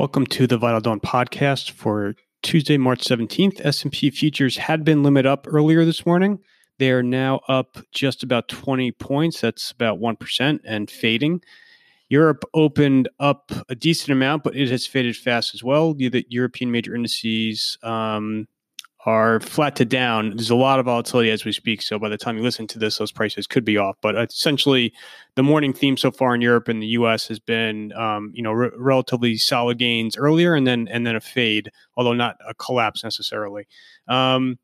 Welcome to the Vital Dawn podcast for Tuesday, March 17th. S&P futures had been limit up earlier this morning. They are now up just about 20 points. That's about 1% and fading. Europe opened up a decent amount, but it has faded fast as well. The European major indices um, are flat to down. There's a lot of volatility as we speak. So by the time you listen to this, those prices could be off. But essentially, the morning theme so far in Europe and the U.S. has been, um, you know, re- relatively solid gains earlier, and then and then a fade, although not a collapse necessarily. Um,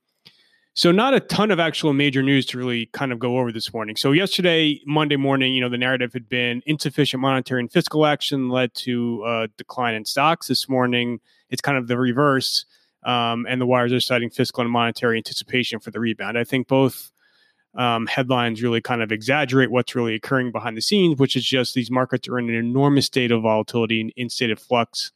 so not a ton of actual major news to really kind of go over this morning. So yesterday, Monday morning, you know, the narrative had been insufficient monetary and fiscal action led to a decline in stocks. This morning, it's kind of the reverse um, and the wires are citing fiscal and monetary anticipation for the rebound. I think both um, headlines really kind of exaggerate what's really occurring behind the scenes, which is just these markets are in an enormous state of volatility and in state of flux.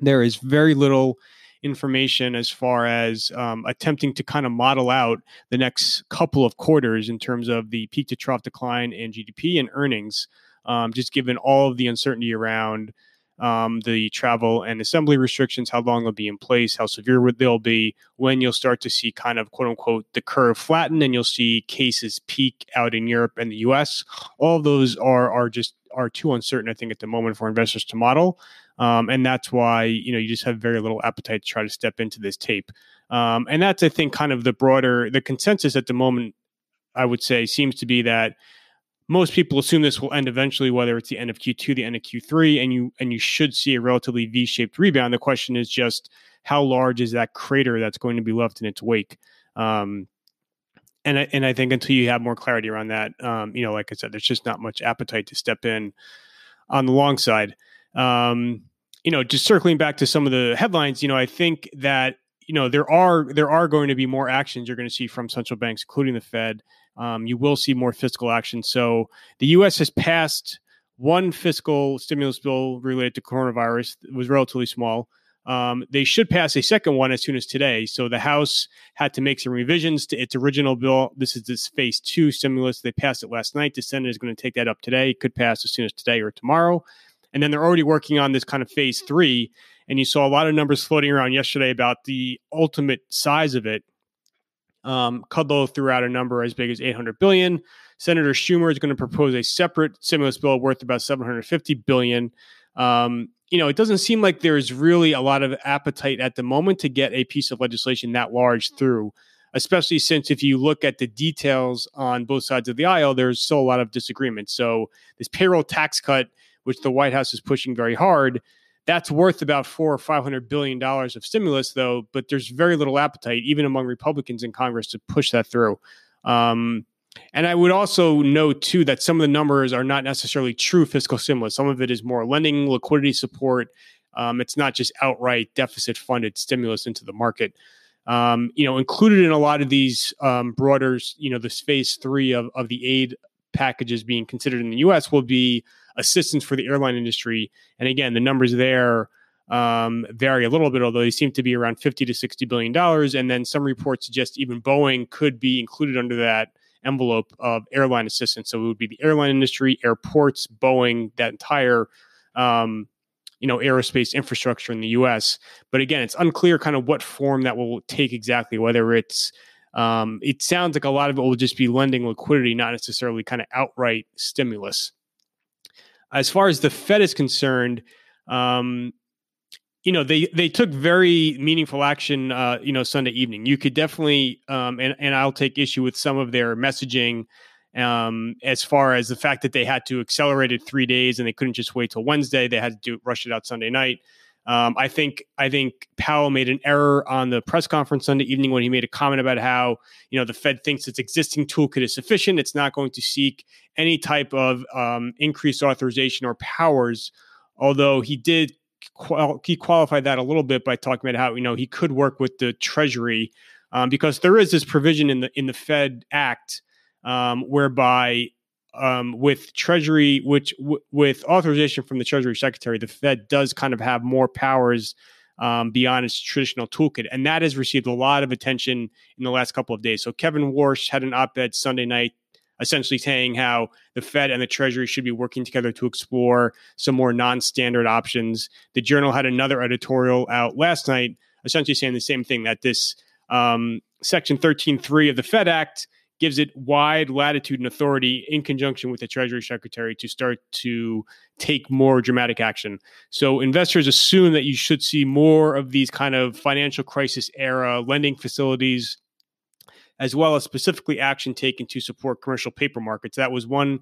There is very little information as far as um, attempting to kind of model out the next couple of quarters in terms of the peak to trough decline in GDP and earnings, um, just given all of the uncertainty around um, the travel and assembly restrictions, how long they'll be in place, how severe they'll be, when you'll start to see kind of quote unquote the curve flatten and you'll see cases peak out in Europe and the US. All of those are are just are too uncertain, I think, at the moment for investors to model. Um, and that's why you know you just have very little appetite to try to step into this tape. Um, and that's I think kind of the broader the consensus at the moment. I would say seems to be that most people assume this will end eventually, whether it's the end of Q2, the end of Q3, and you and you should see a relatively V-shaped rebound. The question is just how large is that crater that's going to be left in its wake. Um, and I, and I think until you have more clarity around that, um, you know, like I said, there's just not much appetite to step in on the long side. Um, you know, just circling back to some of the headlines, you know, I think that you know there are there are going to be more actions you're going to see from central banks, including the Fed um, you will see more fiscal action. So the U.S. has passed one fiscal stimulus bill related to coronavirus. It was relatively small. Um, they should pass a second one as soon as today. So the House had to make some revisions to its original bill. This is this phase two stimulus. They passed it last night. The Senate is going to take that up today. It could pass as soon as today or tomorrow. And then they're already working on this kind of phase three. And you saw a lot of numbers floating around yesterday about the ultimate size of it. Um, threw out a number as big as 800 billion. Senator Schumer is going to propose a separate stimulus bill worth about 750 billion. Um, you know, it doesn't seem like there's really a lot of appetite at the moment to get a piece of legislation that large through, especially since if you look at the details on both sides of the aisle, there's still a lot of disagreement. So, this payroll tax cut, which the White House is pushing very hard, that's worth about four or five hundred billion dollars of stimulus, though. But there's very little appetite, even among Republicans in Congress, to push that through. Um, and I would also note too that some of the numbers are not necessarily true fiscal stimulus. Some of it is more lending, liquidity support. Um, it's not just outright deficit funded stimulus into the market. Um, you know, included in a lot of these um, broader, you know, this phase three of, of the aid packages being considered in the U.S. will be assistance for the airline industry. And again, the numbers there um, vary a little bit, although they seem to be around 50 to 60 billion dollars. And then some reports suggest even Boeing could be included under that envelope of airline assistance. So it would be the airline industry, airports, Boeing, that entire um, you know aerospace infrastructure in the U.S. But again, it's unclear kind of what form that will take exactly. Whether it's um, it sounds like a lot of it will just be lending liquidity, not necessarily kind of outright stimulus. As far as the Fed is concerned, um, you know they they took very meaningful action. Uh, you know Sunday evening. You could definitely, um, and and I'll take issue with some of their messaging. Um, as far as the fact that they had to accelerate it three days and they couldn't just wait till Wednesday, they had to do rush it out Sunday night. Um, I think I think Powell made an error on the press conference Sunday evening when he made a comment about how you know the Fed thinks its existing toolkit is sufficient. It's not going to seek any type of um, increased authorization or powers. Although he did qual- he qualified that a little bit by talking about how you know he could work with the Treasury um, because there is this provision in the in the Fed Act um, whereby um, with Treasury, which w- with authorization from the Treasury Secretary, the Fed does kind of have more powers um, beyond its traditional toolkit, and that has received a lot of attention in the last couple of days. So Kevin Warsh had an op-ed Sunday night essentially saying how the Fed and the Treasury should be working together to explore some more non standard options. The Journal had another editorial out last night, essentially saying the same thing that this um, Section 13.3 of the Fed Act gives it wide latitude and authority in conjunction with the Treasury Secretary to start to take more dramatic action. So investors assume that you should see more of these kind of financial crisis era lending facilities as well as specifically action taken to support commercial paper markets. That was one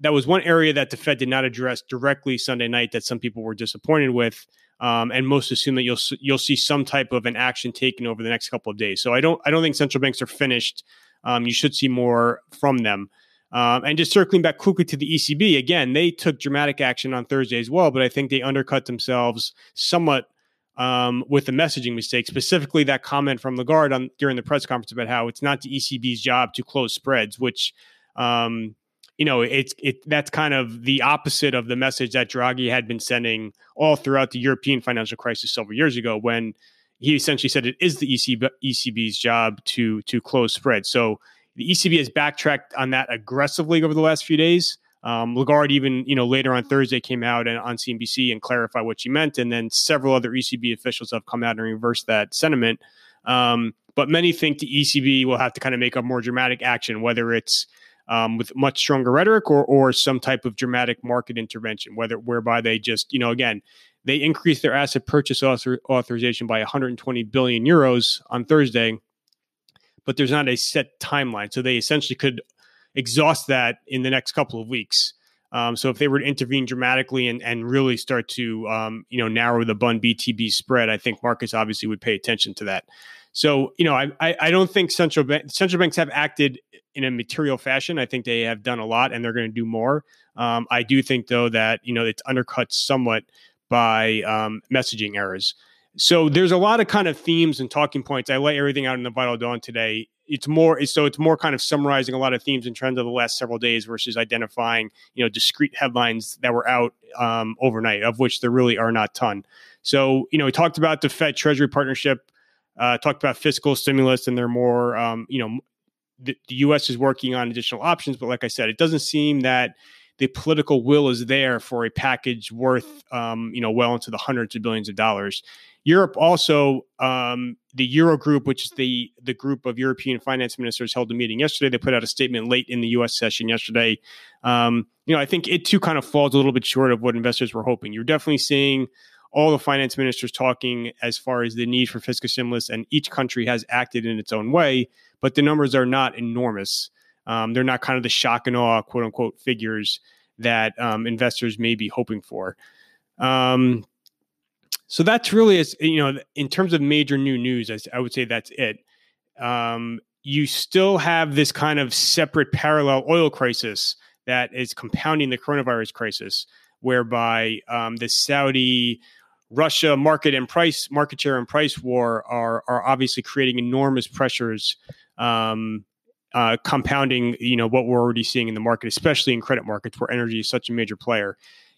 that was one area that the Fed did not address directly Sunday night that some people were disappointed with. Um, and most assume that you'll you'll see some type of an action taken over the next couple of days. So I don't I don't think central banks are finished. Um, you should see more from them. Um, and just circling back quickly to the ECB again, they took dramatic action on Thursday as well, but I think they undercut themselves somewhat um, with the messaging mistake, specifically that comment from Lagarde on, during the press conference about how it's not the ECB's job to close spreads, which um, you know it's it that's kind of the opposite of the message that Draghi had been sending all throughout the European financial crisis several years ago when he essentially said it is the ECB, ECB's job to to close spreads. So the ECB has backtracked on that aggressively over the last few days. Um, Lagarde even, you know, later on Thursday came out and on CNBC and clarified what she meant, and then several other ECB officials have come out and reversed that sentiment. Um, but many think the ECB will have to kind of make a more dramatic action, whether it's um, with much stronger rhetoric or or some type of dramatic market intervention, whether whereby they just, you know, again, they increased their asset purchase author, authorization by 120 billion euros on Thursday, but there's not a set timeline, so they essentially could exhaust that in the next couple of weeks. Um, so if they were to intervene dramatically and, and really start to um, you know narrow the Bund BTP spread, I think markets obviously would pay attention to that. So you know I I, I don't think central central banks have acted in a material fashion. I think they have done a lot and they're going to do more. Um, I do think though that you know it's undercut somewhat by um, messaging errors. So there's a lot of kind of themes and talking points. I lay everything out in the Vital Dawn today it's more so it's more kind of summarizing a lot of themes and trends of the last several days versus identifying you know discrete headlines that were out um, overnight of which there really are not ton so you know we talked about the fed treasury partnership uh, talked about fiscal stimulus and they're more um, you know the, the us is working on additional options but like i said it doesn't seem that the political will is there for a package worth um, you know well into the hundreds of billions of dollars Europe also, um, the Euro Group, which is the the group of European finance ministers, held a meeting yesterday. They put out a statement late in the U.S. session yesterday. Um, you know, I think it too kind of falls a little bit short of what investors were hoping. You're definitely seeing all the finance ministers talking as far as the need for fiscal stimulus, and each country has acted in its own way, but the numbers are not enormous. Um, they're not kind of the shock and awe, quote unquote, figures that um, investors may be hoping for. Um, so that's really, as you know, in terms of major new news, I, I would say that's it. Um, you still have this kind of separate parallel oil crisis that is compounding the coronavirus crisis, whereby um, the Saudi Russia market and price market share and price war are are obviously creating enormous pressures, um, uh, compounding you know what we're already seeing in the market, especially in credit markets where energy is such a major player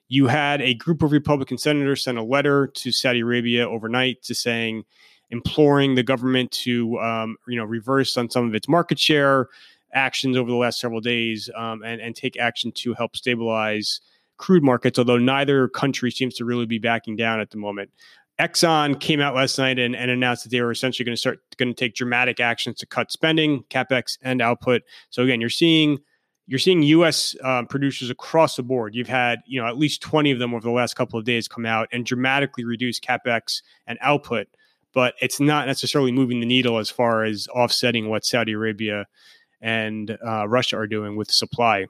you had a group of Republican senators send a letter to Saudi Arabia overnight to saying, imploring the government to, um, you know, reverse on some of its market share actions over the last several days um, and, and take action to help stabilize crude markets, although neither country seems to really be backing down at the moment. Exxon came out last night and, and announced that they were essentially going to start going to take dramatic actions to cut spending, capex, and output. So again, you're seeing you're seeing U.S. Um, producers across the board. You've had, you know, at least 20 of them over the last couple of days come out and dramatically reduce capex and output, but it's not necessarily moving the needle as far as offsetting what Saudi Arabia and uh, Russia are doing with supply.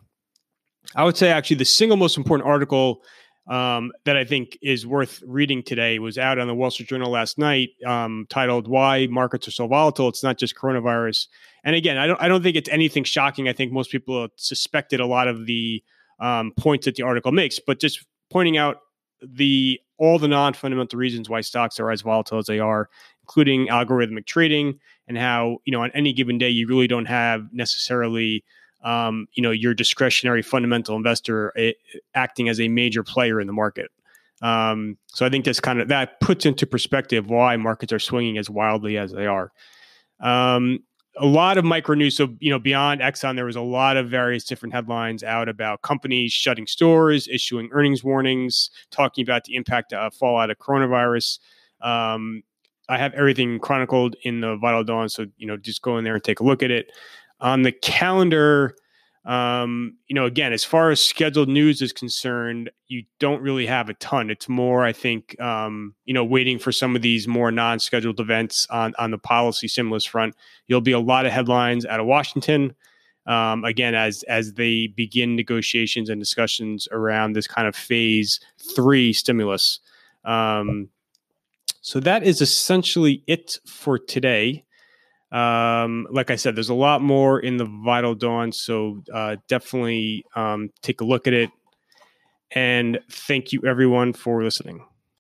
I would say actually the single most important article um, that I think is worth reading today was out on the Wall Street Journal last night, um, titled "Why Markets Are So Volatile." It's not just coronavirus, and again, I don't I don't think it's anything shocking. I think most people suspected a lot of the um, points that the article makes, but just pointing out the all the non-fundamental reasons why stocks are as volatile as they are, including algorithmic trading and how you know on any given day you really don't have necessarily um, you know your discretionary fundamental investor eh, acting as a major player in the market. Um, so I think that's kind of that puts into perspective why markets are swinging as wildly as they are. Um, a lot of micro news. So, you know, beyond Exxon, there was a lot of various different headlines out about companies shutting stores, issuing earnings warnings, talking about the impact of fallout of coronavirus. Um, I have everything chronicled in the Vital Dawn. So, you know, just go in there and take a look at it. On the calendar, um, you know, again, as far as scheduled news is concerned, you don't really have a ton. It's more, I think, um, you know, waiting for some of these more non-scheduled events on on the policy stimulus front. You'll be a lot of headlines out of Washington. Um, again, as as they begin negotiations and discussions around this kind of phase three stimulus. Um, so that is essentially it for today. Um, like I said, there's a lot more in the Vital Dawn, so uh, definitely um, take a look at it. And thank you, everyone, for listening.